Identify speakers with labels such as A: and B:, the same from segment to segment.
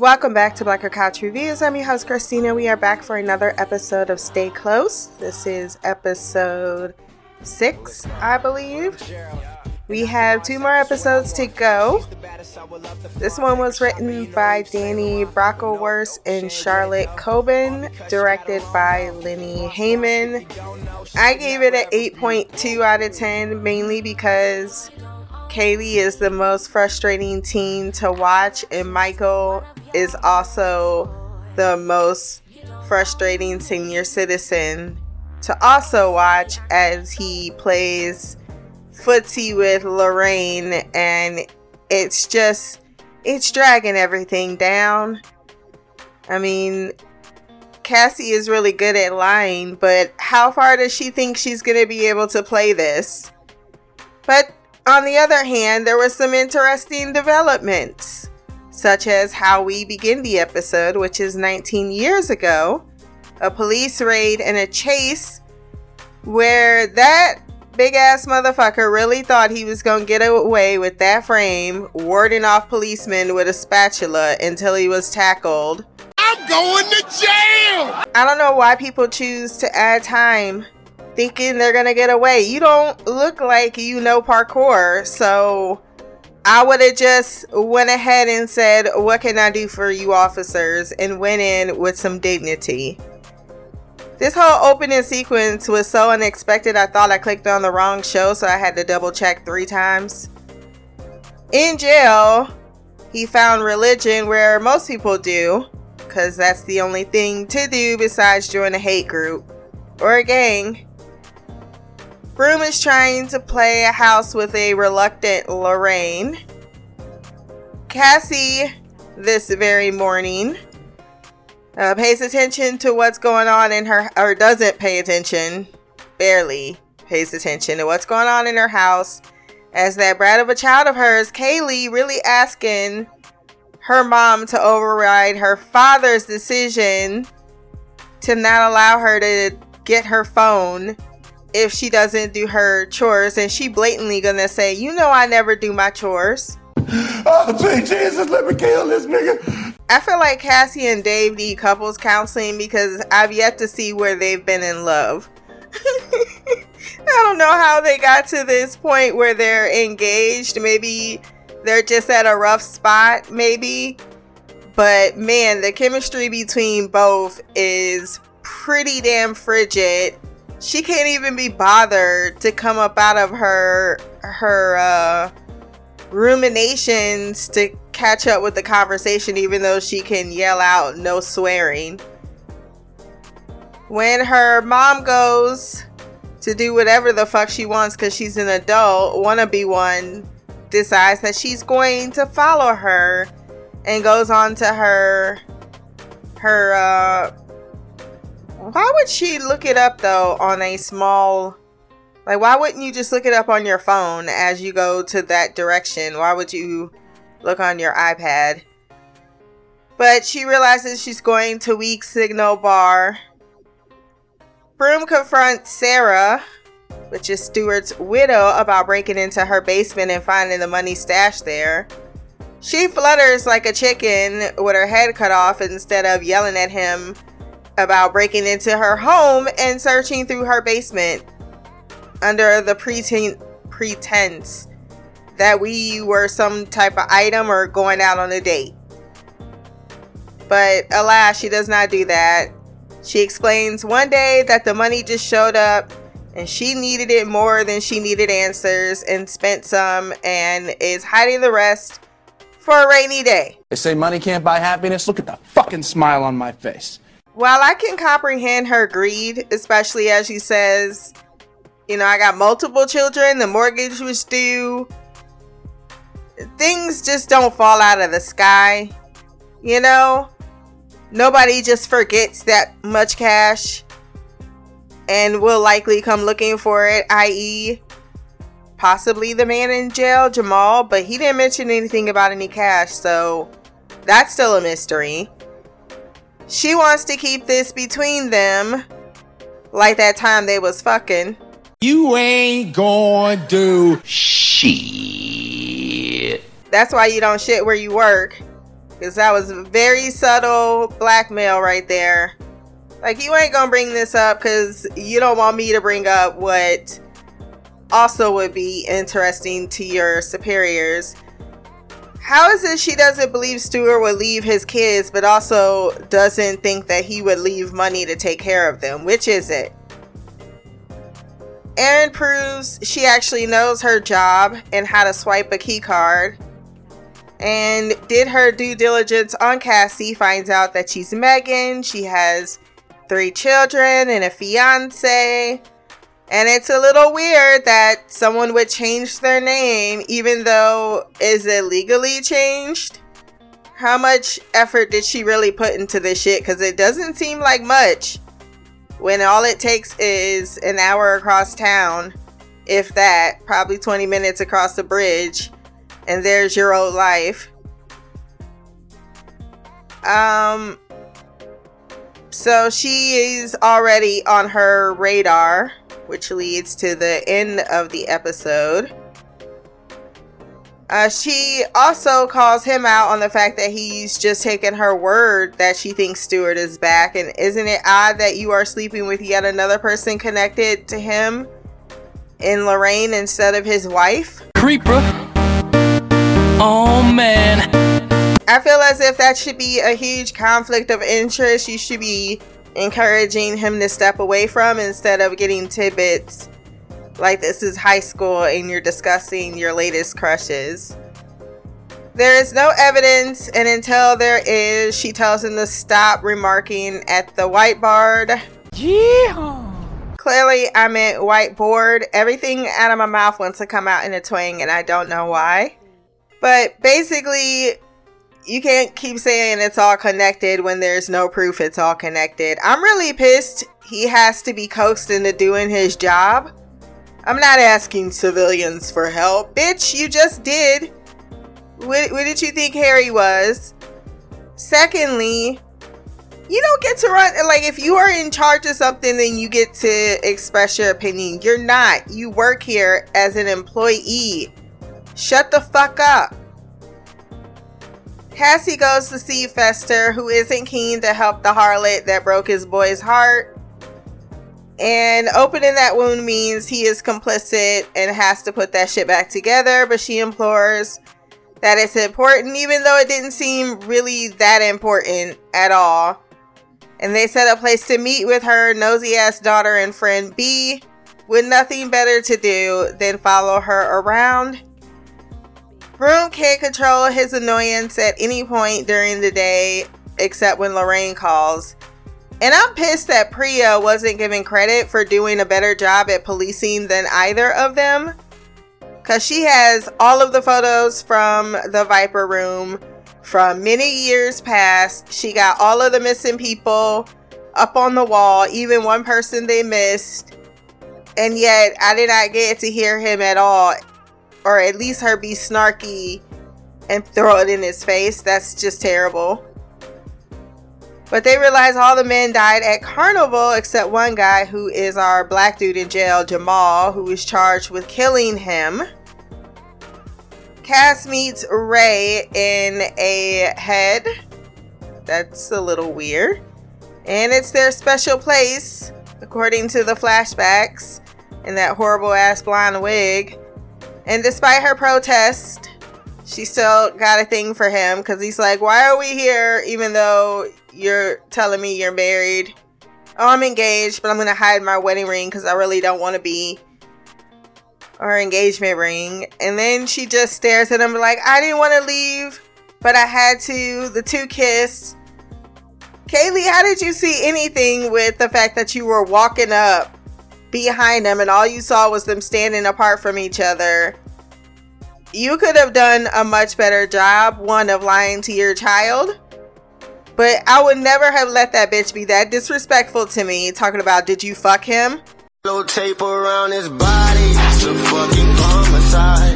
A: Welcome back to Blacker Couch Reviews. I'm your host, Christina. We are back for another episode of Stay Close. This is episode six, I believe. We have two more episodes to go. This one was written by Danny Brocklehurst and Charlotte Coben, directed by Lenny Heyman. I gave it an 8.2 out of 10, mainly because Kayleigh is the most frustrating teen to watch, and Michael is also the most frustrating senior citizen to also watch as he plays footsie with Lorraine, and it's just it's dragging everything down. I mean, Cassie is really good at lying, but how far does she think she's going to be able to play this? But on the other hand, there were some interesting developments, such as how we begin the episode, which is 19 years ago, a police raid and a chase where that big ass motherfucker really thought he was gonna get away with that frame, warding off policemen with a spatula until he was tackled.
B: I'm going to jail!
A: I don't know why people choose to add time thinking they're gonna get away. You don't look like you know parkour, so I would have just went ahead and said, "What can I do for you, officers?" and went in with some dignity. This whole opening sequence was so unexpected. I thought I clicked on the wrong show, so I had to double check three times. In jail, he found religion where most people do, because that's the only thing to do besides join a hate group or a gang. Broome is trying to play a house with a reluctant Lorraine. Cassie, this very morning, uh, pays attention to what's going on in her, or doesn't pay attention, barely pays attention to what's going on in her house. As that brat of a child of hers, Kayleigh, really asking her mom to override her father's decision to not allow her to get her phone if she doesn't do her chores. And she blatantly gonna say, You know, I never do my chores.
B: Oh, sweet Jesus, let me kill this nigga.
A: I feel like Cassie and Dave need couples counseling because I've yet to see where they've been in love. I don't know how they got to this point where they're engaged. Maybe they're just at a rough spot, maybe. But man, the chemistry between both is pretty damn frigid. She can't even be bothered to come up out of her her uh ruminations to catch up with the conversation, even though she can yell out no swearing. When her mom goes to do whatever the fuck she wants because she's an adult, wannabe one decides that she's going to follow her and goes on to her her uh why would she look it up though on a small like, why wouldn't you just look it up on your phone as you go to that direction? Why would you look on your iPad? But she realizes she's going to Weak Signal Bar. Broome confronts Sarah, which is Stewart's widow, about breaking into her basement and finding the money stashed there. She flutters like a chicken with her head cut off instead of yelling at him about breaking into her home and searching through her basement under the preten- pretense that we were some type of item or going out on a date. But alas, she does not do that. She explains one day that the money just showed up and she needed it more than she needed answers and spent some and is hiding the rest for a rainy day.
C: They say money can't buy happiness. Look at the fucking smile on my face.
A: While I can comprehend her greed, especially as she says, you know, I got multiple children, the mortgage was due. Things just don't fall out of the sky. You know, nobody just forgets that much cash and will likely come looking for it, i.e., possibly the man in jail, Jamal, but he didn't mention anything about any cash, so that's still a mystery. She wants to keep this between them, like that time they was fucking.
B: You ain't to do
D: Shit.
A: That's why you don't shit where you work. Because that was very subtle blackmail right there. Like, you ain't gonna bring this up because you don't want me to bring up what also would be interesting to your superiors. How is it she doesn't believe Stewart would leave his kids, but also doesn't think that he would leave money to take care of them? Which is it? Erin proves she actually knows her job and how to swipe a key card. And did her due diligence on Cassie, finds out that she's Megan. She has three children and a fiance. And it's a little weird that someone would change their name even though is it legally changed? How much effort did she really put into this shit? Because it doesn't seem like much when all it takes is an hour across town, if that, probably 20 minutes across the bridge, and there's your old life. Um, so she is already on her radar which leads to the end of the episode. Uh, she also calls him out on the fact that he's just taken her word that she thinks Stewart is back. And isn't it odd that you are sleeping with yet another person connected to him in Lorraine instead of his wife?
E: Creeper. Oh man.
A: I feel as if that should be a huge conflict of interest. You should be encouraging him to step away from instead of getting tidbits like this is high school and you're discussing your latest crushes. There is no evidence, and until there is, she tells him to stop remarking at the whiteboard.
E: Yeah.
A: Clearly, I meant whiteboard. Everything out of my mouth wants to come out in a twang, and I don't know why. But basically, you can't keep saying it's all connected when there's no proof it's all connected. I'm really pissed he has to be coaxed into doing his job. I'm not asking civilians for help. Bitch, you just did. What, what did you think Harry was? Secondly, you don't get to run like if you are in charge of something then you get to express your opinion. You're not. You work here as an employee. Shut the fuck up. Cassie goes to see Fester, who isn't keen to help the harlot that broke his boy's heart. And opening that wound means he is complicit and has to put that shit back together, but she implores that it's important, even though it didn't seem really that important at all. And they set a place to meet with her nosy ass daughter and friend B, with nothing better to do than follow her around Broome can't control his annoyance at any point during the day except when Lorraine calls. And I'm pissed that Priya wasn't given credit for doing a better job at policing than either of them. Because she has all of the photos from the Viper Room from many years past. She got all of the missing people up on the wall, even one person they missed. And yet, I did not get to hear him at all or at least her be snarky and throw it in his face. That's just terrible. But they realize all the men died at Carnival except one guy who is our black dude in jail, Jamal, who is charged with killing him. Cass meets Ray in a head. That's a little weird. And it's their special place, according to the flashbacks, in that horrible ass blonde wig. And despite her protest, she still got a thing for him because he's like, Why are we here even though you're telling me you're married? Oh, I'm engaged, but I'm going to hide my wedding ring because I really don't want to be. Or engagement ring. And then she just stares at him like, I didn't want to leave, but I had to. The two kiss. Kayleigh, how did you see anything with the fact that you were walking up behind them and all you saw was them standing apart from each other. You could have done a much better job, one, of lying to your child. But I would never have let that bitch be that disrespectful to me, talking about, did you fuck him?
F: No tape around his body, it's a fucking homicide.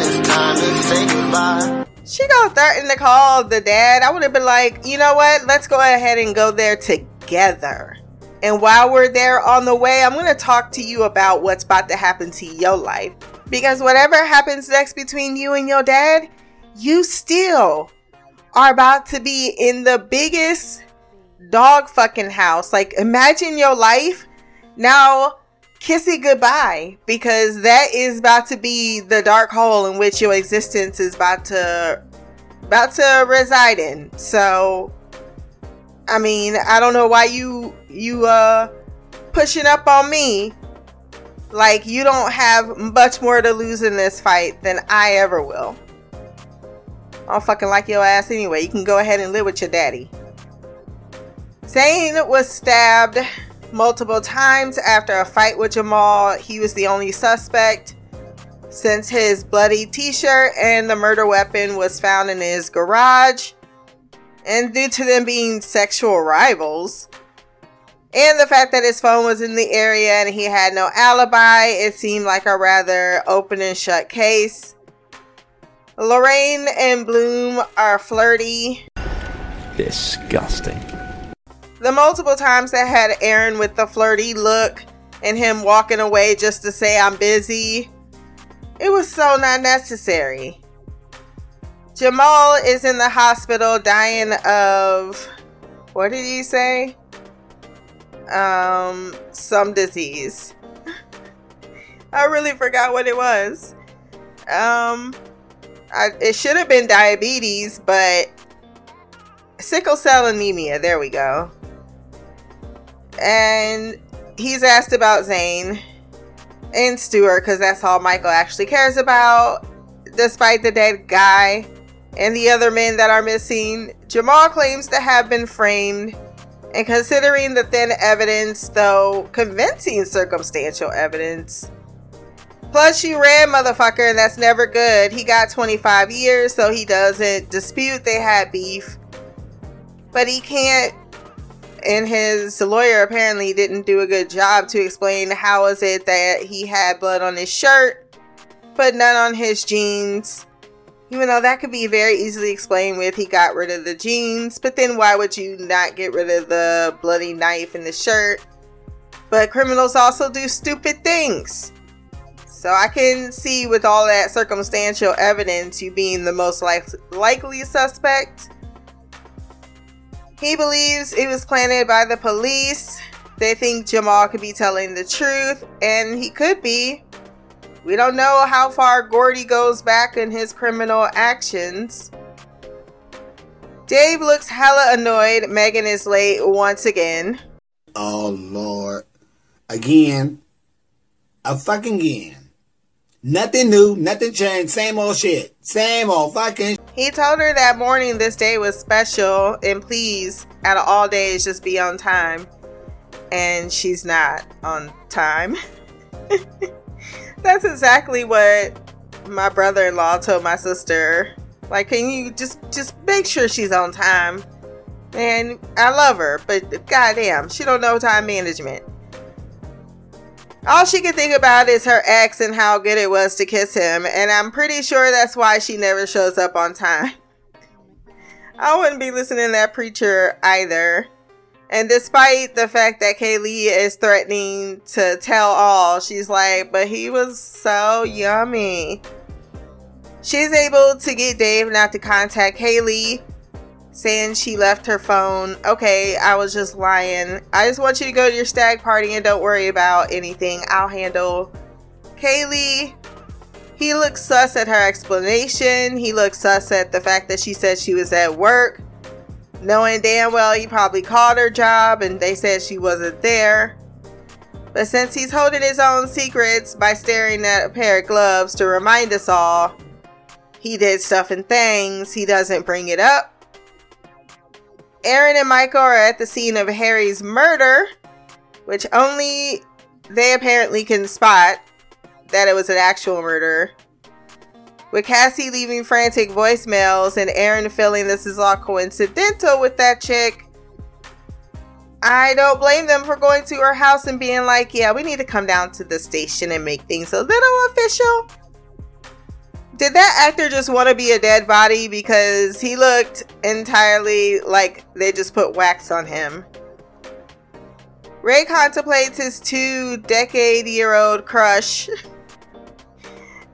F: To say goodbye.
A: She gonna threaten to call the dad. I would have been like, you know what? Let's go ahead and go there together. And while we're there on the way, I'm gonna talk to you about what's about to happen to your life. Because whatever happens next between you and your dad, you still are about to be in the biggest dog fucking house. Like, imagine your life now kissy goodbye because that is about to be the dark hole in which your existence is about to about to reside in. So I mean, I don't know why you you uh pushing up on me like you don't have much more to lose in this fight than I ever will. I don't fucking like your ass anyway. You can go ahead and live with your daddy. Zane was stabbed multiple times after a fight with Jamal. He was the only suspect since his bloody t shirt and the murder weapon was found in his garage. And due to them being sexual rivals, and the fact that his phone was in the area and he had no alibi, it seemed like a rather open and shut case. Lorraine and Bloom are flirty.
D: Disgusting.
A: The multiple times that had Erin with the flirty look and him walking away just to say I'm busy, it was so not necessary. Jamal is in the hospital dying of what did he say? Um, some disease. I really forgot what it was. Um, I, it should have been diabetes, but sickle cell anemia. There we go. And he's asked about Zane and Stewart because that's all Michael actually cares about, despite the dead guy and the other men that are missing. Jamal claims to have been framed, and considering the thin evidence, though convincing circumstantial evidence, plus you ran, motherfucker, and that's never good. He got 25 years, so he doesn't dispute they had beef, but he can't. And his lawyer apparently didn't do a good job to explain how is it that he had blood on his shirt, but none on his jeans even though that could be very easily explained with he got rid of the jeans, but then why would you not get rid of the bloody knife in the shirt? But criminals also do stupid things. So I can see with all that circumstantial evidence, you being the most like- likely suspect. He believes it was planted by the police. They think Jamal could be telling the truth, and he could be. We don't know how far Gordy goes back in his criminal actions. Dave looks hella annoyed. Megan is late once again.
E: Oh Lord. Again. A fucking again. Nothing new, nothing changed, same old shit. Same old fucking
A: He told her that morning this day was special and please, out of all days, just be on time. And she's not on time. That's exactly what my brother-in-law told my sister. Like, can you just just make sure she's on time? And I love her, but goddamn, she don't know time management. All she can think about is her ex and how good it was to kiss him, and I'm pretty sure that's why she never shows up on time. I wouldn't be listening to that preacher either. And despite the fact that Kayleigh is threatening to tell all, she's like, but he was so yummy. She's able to get Dave not to contact Kayleigh, saying she left her phone. Okay, I was just lying. I just want you to go to your stag party and don't worry about anything. I'll handle Kayleigh. He looks sus at her explanation. He looks sus at the fact that she said she was at work knowing damn well he probably called her job and they said she wasn't there. But since he's holding his own secrets by staring at a pair of gloves to remind us all he did stuff and things, he doesn't bring it up. Erin and Michael are at the scene of Harry's murder, which only they apparently can spot that it was an actual murder. With Cassie leaving frantic voicemails and Erin feeling this is all coincidental with that chick, I don't blame them for going to her house and being like, yeah, we need to come down to the station and make things a little official. Did that actor just want to be a dead body because he looked entirely like they just put wax on him? Ray contemplates his two decade year old crush.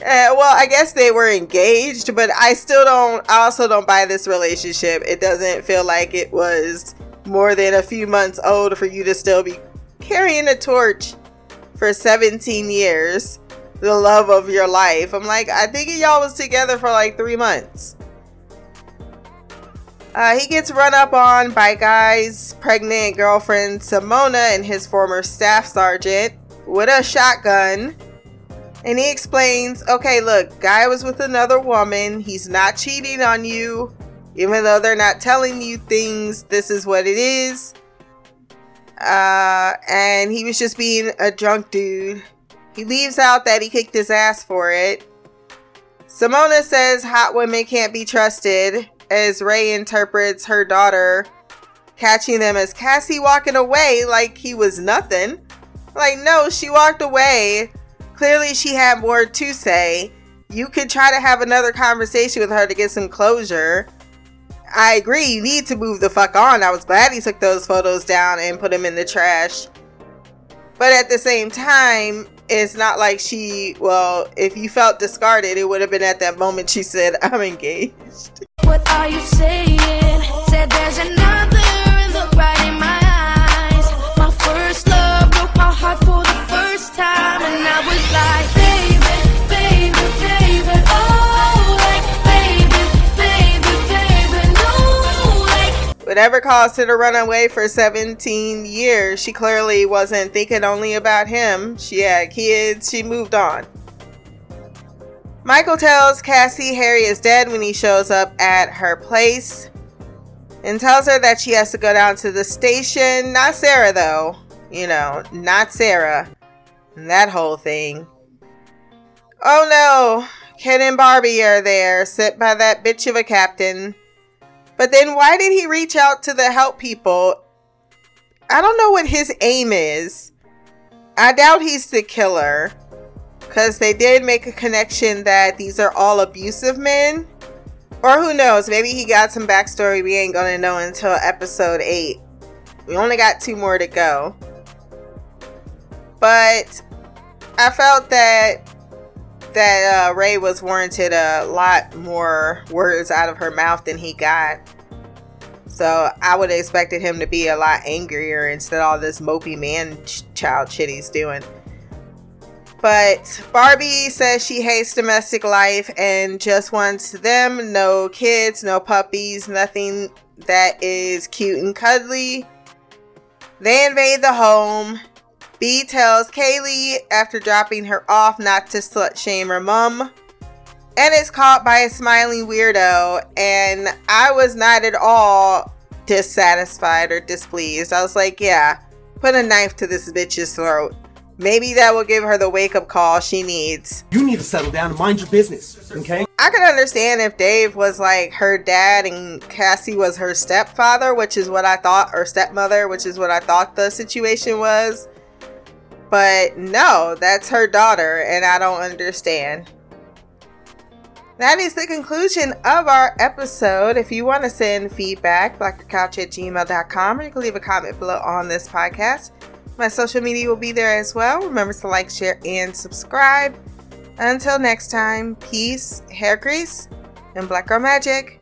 A: Uh, well, I guess they were engaged, but I still don't, I also don't buy this relationship. It doesn't feel like it was more than a few months old for you to still be carrying a torch for 17 years. The love of your life. I'm like, I think y'all was together for like three months. Uh, he gets run up on by Guy's pregnant girlfriend Simona and his former staff sergeant with a shotgun. And he explains okay, look, Guy was with another woman. He's not cheating on you. Even though they're not telling you things, this is what it is. Uh, and he was just being a drunk dude. He leaves out that he kicked his ass for it. Simona says hot women can't be trusted as Ray interprets her daughter catching them as Cassie walking away like he was nothing. Like, no, she walked away. Clearly, she had more to say. You could try to have another conversation with her to get some closure. I agree, you need to move the fuck on. I was glad he took those photos down and put them in the trash. But at the same time, it's not like she, well, if you felt discarded, it would have been at that moment she said, I'm engaged.
G: What are you saying? Said there's another look right in my eyes. My first love broke my heart for the first time,
A: Whatever caused her to run away for 17 years, she clearly wasn't thinking only about him. She had kids, she moved on. Michael tells Cassie Harry is dead when he shows up at her place and tells her that she has to go down to the station. Not Sarah, though. You know, not Sarah. And that whole thing. Oh no, Ken and Barbie are there, sent by that bitch of a captain. But then why did he reach out to the help people? I don't know what his aim is. I doubt he's the killer. Because they did make a connection that these are all abusive men. Or who knows, maybe he got some backstory we ain't gonna know until episode 8. We only got two more to go. But I felt that that uh, Ray was warranted a lot more words out of her mouth than he got. So I would have expected him to be a lot angrier instead of all this mopey man ch- child shit he's doing. But Barbie says she hates domestic life and just wants them no kids, no puppies, nothing that is cute and cuddly. They invade the home. B tells Kayleigh after dropping her off not to slut shame her mom. And is caught by a smiling weirdo. And I was not at all dissatisfied or displeased. I was like, yeah, put a knife to this bitch's throat. Maybe that will give her the wake up call she needs.
H: You need to settle down and mind your business, okay?
A: I could understand if Dave was like her dad and Cassie was her stepfather, which is what I thought, or stepmother, which is what I thought the situation was. But no, that's her daughter, and I don't understand. That is the conclusion of our episode. If you want to send feedback, blackcouch at gmail.com, or you can leave a comment below on this podcast. My social media will be there as well. Remember to like, share, and subscribe. Until next time, peace, hair grease, and black girl magic.